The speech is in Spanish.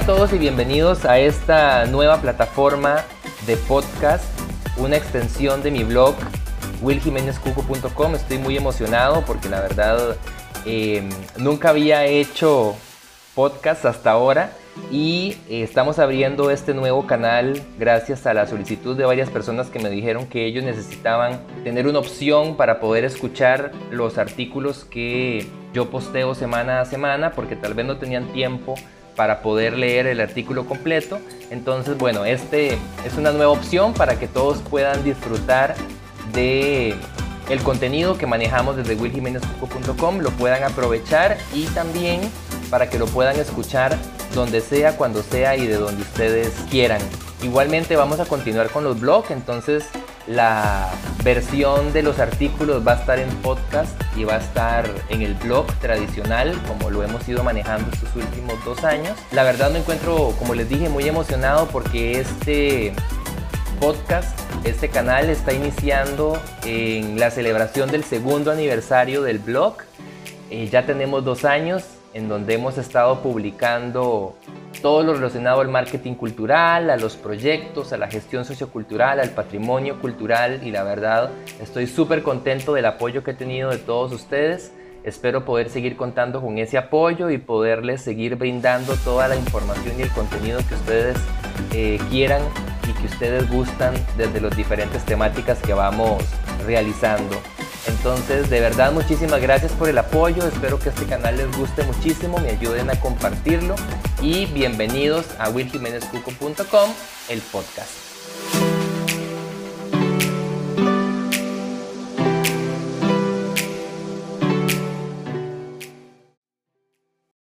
a todos y bienvenidos a esta nueva plataforma de podcast, una extensión de mi blog willjimenezcuco.com. Estoy muy emocionado porque la verdad eh, nunca había hecho podcast hasta ahora y eh, estamos abriendo este nuevo canal gracias a la solicitud de varias personas que me dijeron que ellos necesitaban tener una opción para poder escuchar los artículos que yo posteo semana a semana porque tal vez no tenían tiempo para poder leer el artículo completo. Entonces, bueno, este es una nueva opción para que todos puedan disfrutar de el contenido que manejamos desde willjimenezcuco.com, lo puedan aprovechar y también para que lo puedan escuchar donde sea, cuando sea y de donde ustedes quieran. Igualmente vamos a continuar con los blogs, entonces la versión de los artículos va a estar en podcast y va a estar en el blog tradicional como lo hemos ido manejando estos últimos dos años. La verdad me encuentro, como les dije, muy emocionado porque este podcast, este canal está iniciando en la celebración del segundo aniversario del blog. Eh, ya tenemos dos años en donde hemos estado publicando todo lo relacionado al marketing cultural, a los proyectos, a la gestión sociocultural, al patrimonio cultural y la verdad estoy súper contento del apoyo que he tenido de todos ustedes. Espero poder seguir contando con ese apoyo y poderles seguir brindando toda la información y el contenido que ustedes eh, quieran y que ustedes gustan desde las diferentes temáticas que vamos realizando. Entonces, de verdad, muchísimas gracias por el apoyo. Espero que este canal les guste muchísimo, me ayuden a compartirlo y bienvenidos a willjimenezcuco.com, el podcast.